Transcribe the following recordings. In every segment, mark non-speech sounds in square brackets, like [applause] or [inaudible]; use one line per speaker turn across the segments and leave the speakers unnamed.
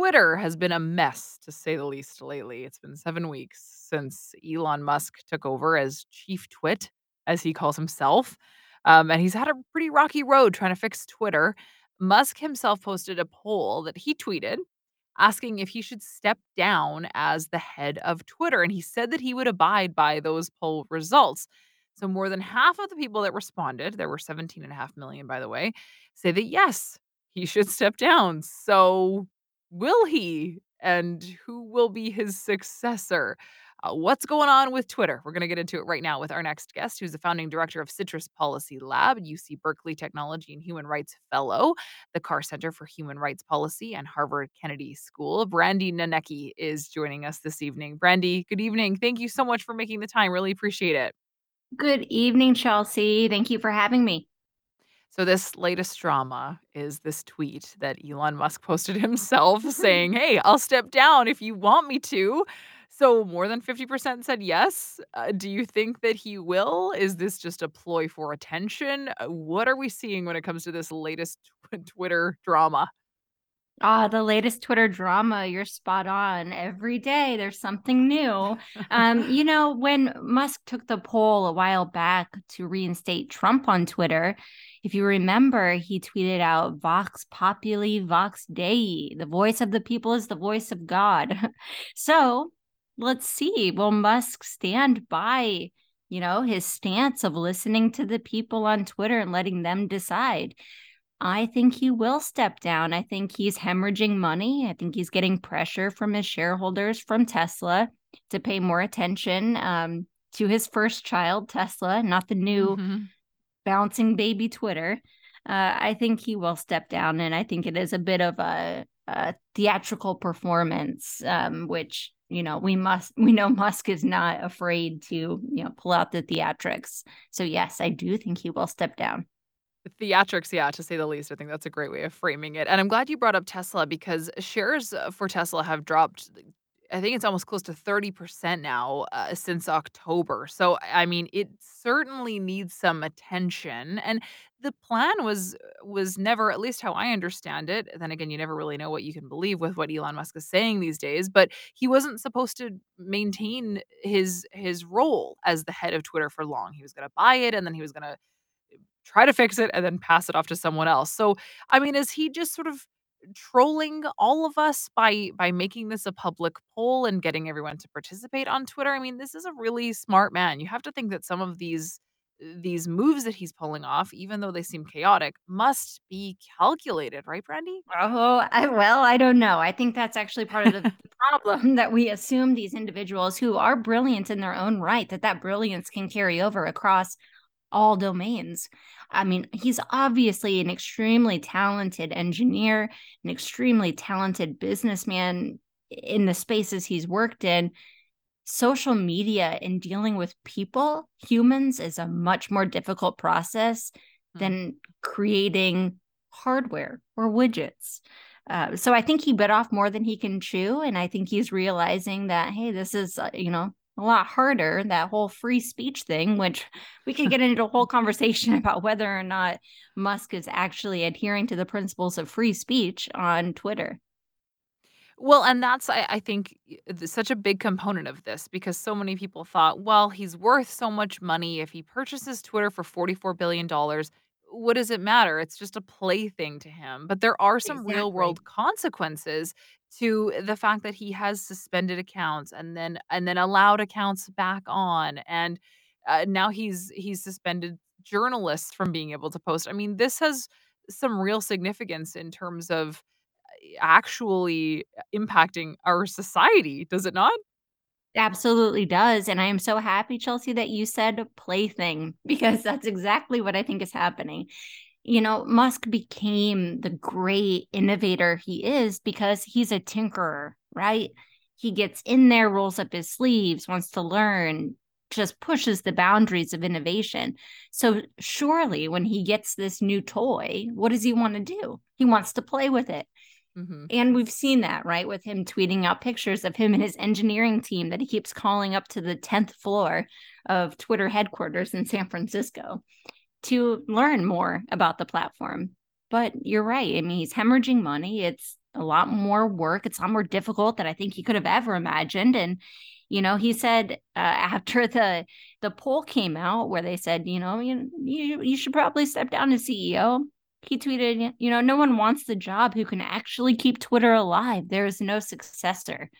Twitter has been a mess, to say the least, lately. It's been 7 weeks since Elon Musk took over as Chief Twit, as he calls himself, um, and he's had a pretty rocky road trying to fix Twitter. Musk himself posted a poll that he tweeted asking if he should step down as the head of Twitter, and he said that he would abide by those poll results. So more than half of the people that responded, there were 17.5 million, by the way, say that yes, he should [laughs] step down. So will he? And who will be his successor? Uh, what's going on with Twitter? We're going to get into it right now with our next guest, who's the founding director of CITRIS Policy Lab, UC Berkeley Technology and Human Rights Fellow, the Carr Center for Human Rights Policy, and Harvard Kennedy School. Brandie Nonnecke is joining us this evening. Brandie, good evening. Thank you so much for making the time. Really appreciate it.
Good evening, Chelsea. Thank you for having me.
So this latest drama is this tweet that Elon Musk [laughs] posted himself [laughs] saying, "Hey, I'll step down if you want me to." So more than 50% said yes. Uh, do you think that he will? Is this just a ploy for attention? Uh, what are we seeing when it comes to this latest tw- Twitter drama?
Ah, the latest Twitter drama. You're spot on. Every day there's something new. Um, you [laughs] know, when Musk took the poll a while back to reinstate Trump on Twitter, if you remember, he tweeted out Vox Populi Vox Dei. The voice of the people is the voice of God. [laughs] so let's see. Will Musk stand by, you know, his stance of listening to the people on Twitter and letting them decide? I think he will step down. I think he's hemorrhaging money. I think he's getting pressure from his shareholders from Tesla to pay more attention um, to his first child, Tesla, not the new mm-hmm. Bouncing baby Twitter. Uh, I think he will step down, and I think it is a bit of a, a theatrical performance, um, which you know we must we know [laughs] Musk is not afraid to you know pull out the theatrics. So yes, I do think he will step down.
Theatrics, yeah, to say the least. I think that's a great way of framing it. And I'm glad you brought up Tesla because shares for Tesla have dropped. I think it's almost close to 30% now uh, since October. So, I mean, it certainly needs some attention. And the plan was was never, at least how I understand it. Then again, you never really know what you can believe with what Elon Musk is saying these days. But he wasn't supposed to maintain his his role as the head of Twitter for long. He was going to buy it, and then he was going to try to fix it and then pass it off to someone else. So, I mean, is he just sort of trolling all of us by by making this a public poll and getting everyone to participate on Twitter? I mean, this is a really smart man. You have to think that some of these these moves that he's pulling off, even though they seem chaotic, must be calculated, right, Brandie?
Oh, I, well, I don't know. I think that's actually part of the [laughs] problem that we assume these individuals who are brilliant in their own right that that brilliance can carry over across all domains. I mean, he's obviously an extremely talented engineer, an extremely talented businessman in the spaces he's worked in. Social media and dealing with people, humans, is a much more difficult process mm-hmm. than creating hardware or widgets. Uh, so I think he bit off more than he can chew, and I think he's realizing that hey, this is uh, you know a lot harder that whole free speech thing which we could get into a whole [laughs] conversation about whether or not musk is actually adhering to the principles of free speech on twitter
well, and that's I, I think such a big component of this because so many people thought, well, he's worth so much money. If he purchases Twitter for $44 billion, what does it matter? It's just a plaything to him. But there are some exactly. real world consequences to the fact that he has suspended accounts and then and then allowed accounts back on and uh, now he's he's suspended journalists from being able to post. I mean, this has some real significance in terms of uh, actually impacting our society, does it not?
Absolutely does. And I am so happy, Chelsea, that you said plaything [laughs] because that's exactly what I think is happening. You know, Musk became the great innovator he is because he's a tinkerer, right? He gets in there, rolls up his sleeves, wants to learn, just pushes the boundaries of innovation. So, surely, when he gets this new toy, what does he want to do? He wants to play with it. Mm-hmm. And we've seen that, right? With him tweeting out pictures of him and his engineering team that he keeps calling up to the 10th floor of Twitter headquarters in San Francisco to learn more about the platform. But you're right. I mean, he's hemorrhaging money. It's a lot more work. It's a lot more difficult than I think he could have ever imagined. And you know, he said uh, [laughs] after the the poll came out where they said, you know, you you, you should probably step down as CEO. He tweeted, you know, no one wants the job who can actually keep Twitter alive. There is no successor.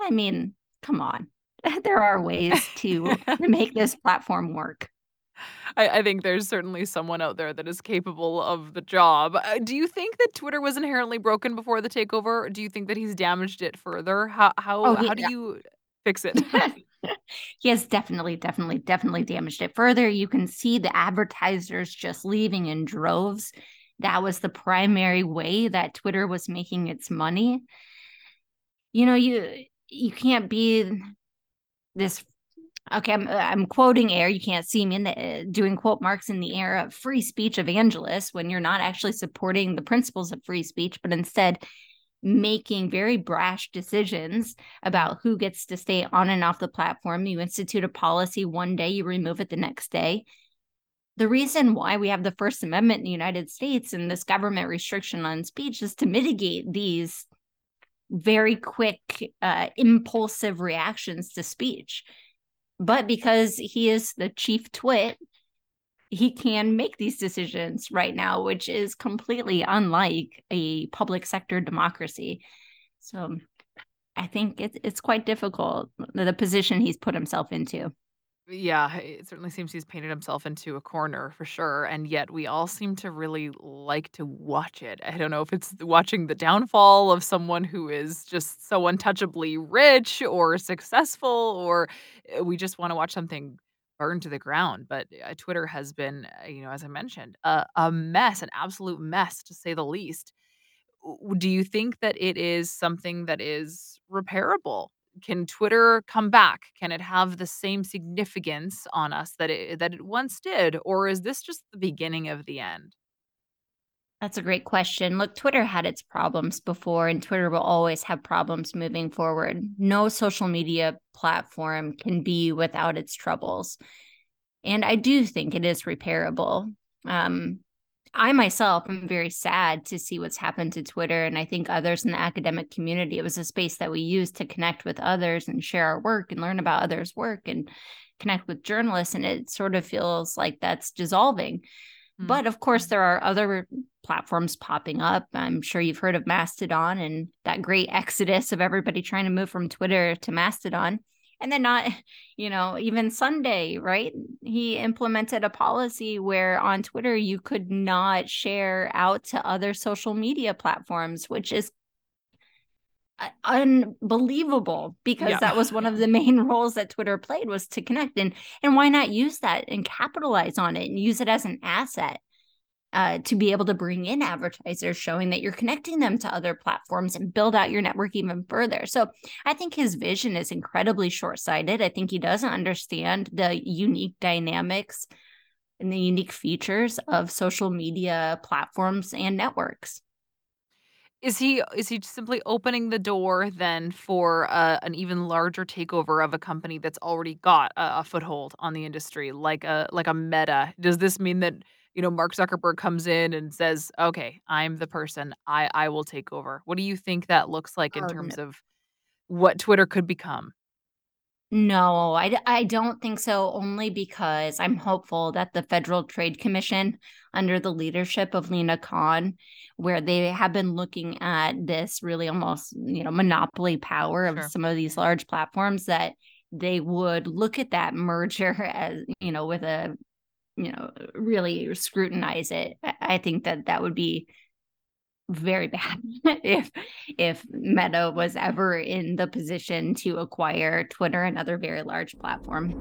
I mean, come on. [laughs] there are ways to [laughs] make this platform work.
I, I think there's certainly someone out there that is capable of the job. Uh, do you think that Twitter was inherently broken before the takeover? Or do you think that he's damaged it further? How how
Oh, he,
how do you fix it? [laughs] [laughs]
he has definitely, definitely, definitely damaged it further. You can see the advertisers just leaving in droves. That was the primary way that Twitter was making its money. You know, you you can't be this okay i'm uh, i'm quoting air you can't see me in the uh, doing quote marks in the air of free speech evangelist when you're not actually supporting the principles of free speech but instead making very brash decisions about who gets to stay on and off the platform. You institute a policy one day you remove it the next day. The reason why we have the first amendment in the united states and this government restriction on speech is to mitigate these very quick uh, impulsive reactions to speech but because he is the chief twit, he can make these decisions right now, which is completely unlike a public sector democracy. So I think it's it's quite difficult the position he's put himself into.
Yeah, it certainly seems he's painted himself into a corner for sure, and yet we all seem to really like to watch it. I don't know if it's watching the downfall of someone who is just so untouchably rich or successful, or uh, we just want to watch something burn to the ground. But uh, Twitter has been, uh, you know, as I mentioned, a, a mess, an absolute mess to say the least. Do you think that it is something that is repairable? Can Twitter come back? Can it have the same significance on us that it that it once did, or is this just the beginning of the end?
That's a great question. Look, Twitter had its problems before, and Twitter will always have problems moving forward. No social media platform can be without its troubles. And I do think it is repairable. Um, I myself am very sad to see what's happened to Twitter. And I think others in the academic community, it was a space that we used to connect with others and share our work and learn about others' work and connect with journalists. And it sort of feels like that's dissolving.
Mm.
But of course, there are other platforms popping up. I'm sure you've heard of Mastodon and that great [laughs] exodus of everybody trying to move from Twitter to Mastodon and then not [laughs] you know even sunday right? He implemented a policy where on twitter you could not share out to other social media platforms which is uh, unbelievable because
Yeah.
that was one of the [laughs] main roles that twitter played was to connect. And and why not use that and capitalize on it and use it as an asset uh, to be able to bring in advertisers, showing that you're connecting them to other platforms and build out your network even further. So I think his vision is incredibly short sighted. I think he doesn't understand the unique dynamics and the unique features of social media platforms and networks.
Is he is he simply opening the door then for, uh, an even larger takeover of a company that's already got a a foothold on the industry, like a like a Meta? Does this mean that, you know, Mark Zuckerberg comes in and says, "Okay, I'm the person. I I will take over." What do you think that looks like in
Oh, no.
terms of what Twitter could become?
No, I, I don't think so, only because I'm hopeful that the Federal Trade Commission, under the leadership of Lina Khan, where they have been looking at this really almost, you know, monopoly power of
Sure.
some of these large platforms, that they would look at that merger [laughs] as, you know, with a, you know, really scrutinize it. I think that that would be very [laughs] bad if if Meta was ever in the position to acquire Twitter, another very large platform.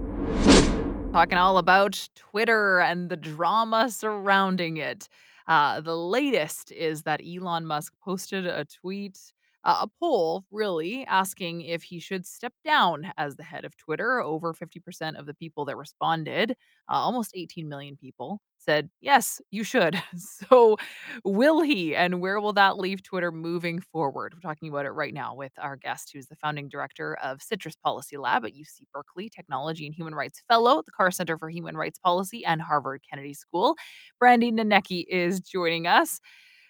Talking all about Twitter and the drama surrounding it. Uh, the latest is that Elon Musk posted a tweet, uh, a poll, really, asking if he should step down as the head of Twitter. Over 50% of the people that responded, uh, almost 18 million people, said, yes, you should. [laughs] So, will he, and where will that leave Twitter moving forward? We're talking about it right now with our guest, who's the founding director of CITRIS Policy Lab at UC Berkeley, technology and human rights fellow at the Carr Center for Human Rights Policy and Harvard Kennedy School. Brandie Nonnecke is joining us.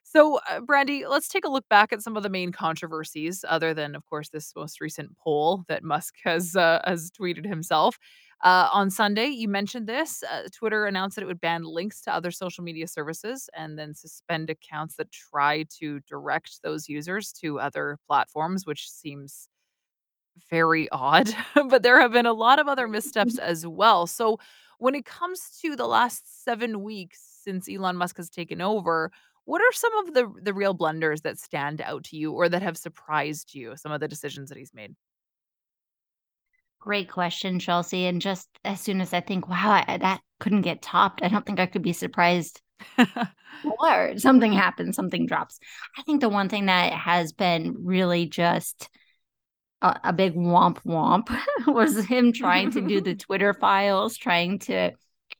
So, uh, Brandie, let's take a look back at some of the main controversies, other than, of course, this most recent poll that Musk [laughs] has uh, has tweeted himself. Uh, on Sunday, you mentioned this. Uh, Twitter announced that it would ban links to other social media services and then suspend accounts that try to direct those users to other platforms, which seems very odd. [laughs] but there have been a lot of other missteps [laughs] as well. So, when it comes to the last seven weeks since Elon Musk has taken over, what are some of the the real blunders that stand out to you or that have surprised you, some of the decisions that he's made?
Great question, Chelsea. And just as soon as I think, wow, I, that couldn't get topped, I don't think I could be surprised [laughs] or something happens, something drops. I think the one thing that has been really just a, a big womp womp [laughs] was him trying to do the [laughs] Twitter files, trying to,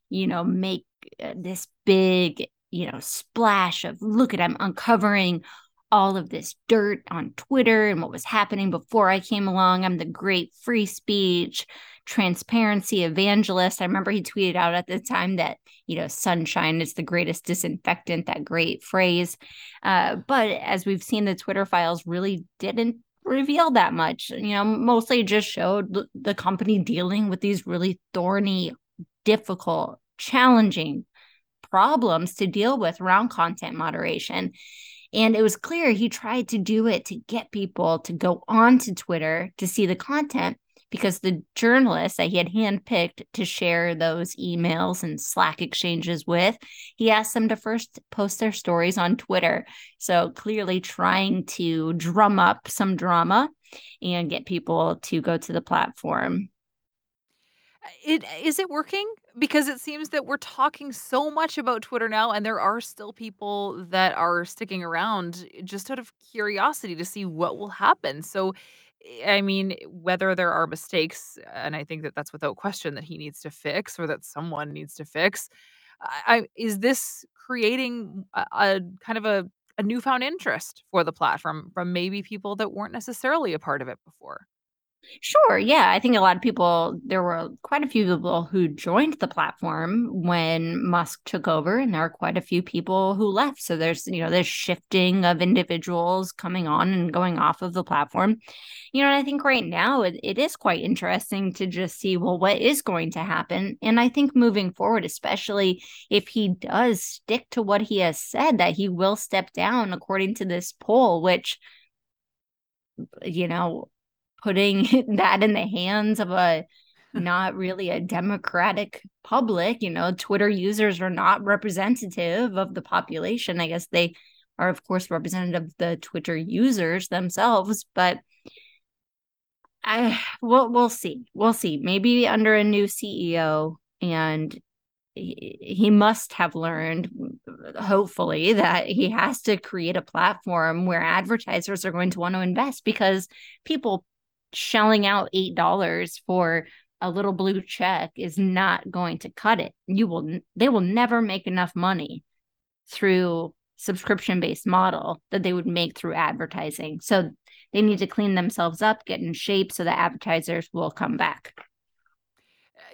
you know, make uh, this big you know, splash of look at I'm uncovering all of this dirt on Twitter and what was happening before I came along. I'm the great free speech, transparency evangelist. I remember he tweeted out at the time that, you know, sunshine is the greatest disinfectant, that great phrase. Uh, but as we've seen, the Twitter files really didn't reveal that much. You know, mostly just showed the company dealing with these really thorny, difficult, challenging problems to deal with around content moderation. And it was clear he tried to do it to get people to go onto Twitter to see the content because the journalists that he had handpicked to share those emails and Slack exchanges with, he asked them to first post their stories on Twitter. So clearly trying to drum up some drama and get people to go to the platform.
It is it working? Because it seems that we're talking so much about Twitter now, and there are still people that are sticking around eh, just out of curiosity to see what will happen. So, eh, I mean, whether there are mistakes, and I think that that's without question that he needs to fix or that someone needs to fix. I is this creating a, a kind of a, a newfound interest for the platform from maybe people that weren't necessarily a part of it before?
Sure. Yeah. I think a lot of people, there were quite a few people who joined the platform when Musk took over, and there are quite a few people who left. So there's, you know, there's shifting of individuals coming on and going off of the platform. You know, and I think right now it, it is quite interesting to just see, well, what is going to happen? And I think moving forward, especially if he does stick to what he has said, that he will step down according to this poll, which, you know, putting [laughs] that in the hands of a not really a democratic public. You know, Twitter users are not representative of the population. I guess they are, of course, representative of the Twitter users themselves, but I we'll we'll see. We'll see. Maybe under a new CEO and he must have learned hopefully that he has to create a platform where advertisers are going to want to invest because people shelling out $8 for a little blue check is not going to cut it. You will they will never make enough money through subscription based model that they would make through advertising. So they need to clean themselves up, get in shape so that advertisers will come back.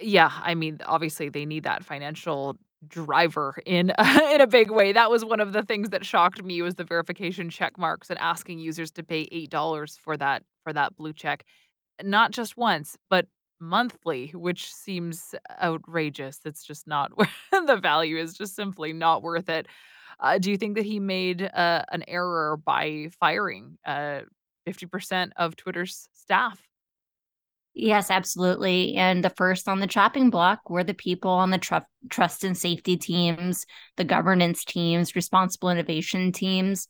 Yeah, I mean, obviously they need that financial driver in [laughs] in a big way. That was one of the things that shocked me was the verification check marks and asking users to pay $8 for that for that blue check, not just once, but monthly, which seems outrageous. It's just not [laughs] where the value is just simply not worth it. Uh, do you think that he made uh, an error by firing uh, 50% of Twitter's staff?
Yes, absolutely. And the first on the chopping block were the people on the tr- trust and safety teams, the governance teams, responsible innovation teams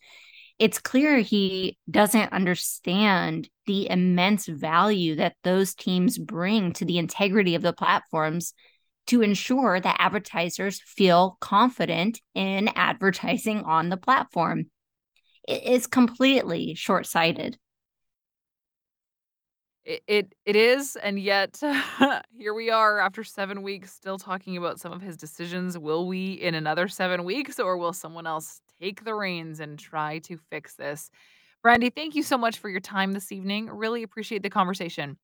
it's clear he doesn't understand the immense value that those teams bring to the integrity of the platforms to ensure that advertisers feel confident in advertising on the platform. It is completely short sighted.
It, it it is, and yet [laughs] here we are after seven weeks, still talking about some of his decisions. Will we in another seven weeks, or will someone else take the reins and try to fix this? Brandie, thank you so much for your time this evening. Really appreciate the conversation.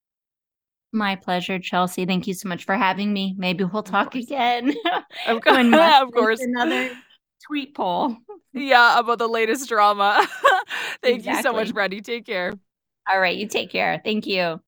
My pleasure, Chelsea. Thank you so much for having me. Maybe we'll talk again. [laughs]
of course. [laughs] of course.
Another tweet poll.
yeah, about the latest drama. Thank exactly. you so much, Brandie. Take care.
All right, you take care. Thank you.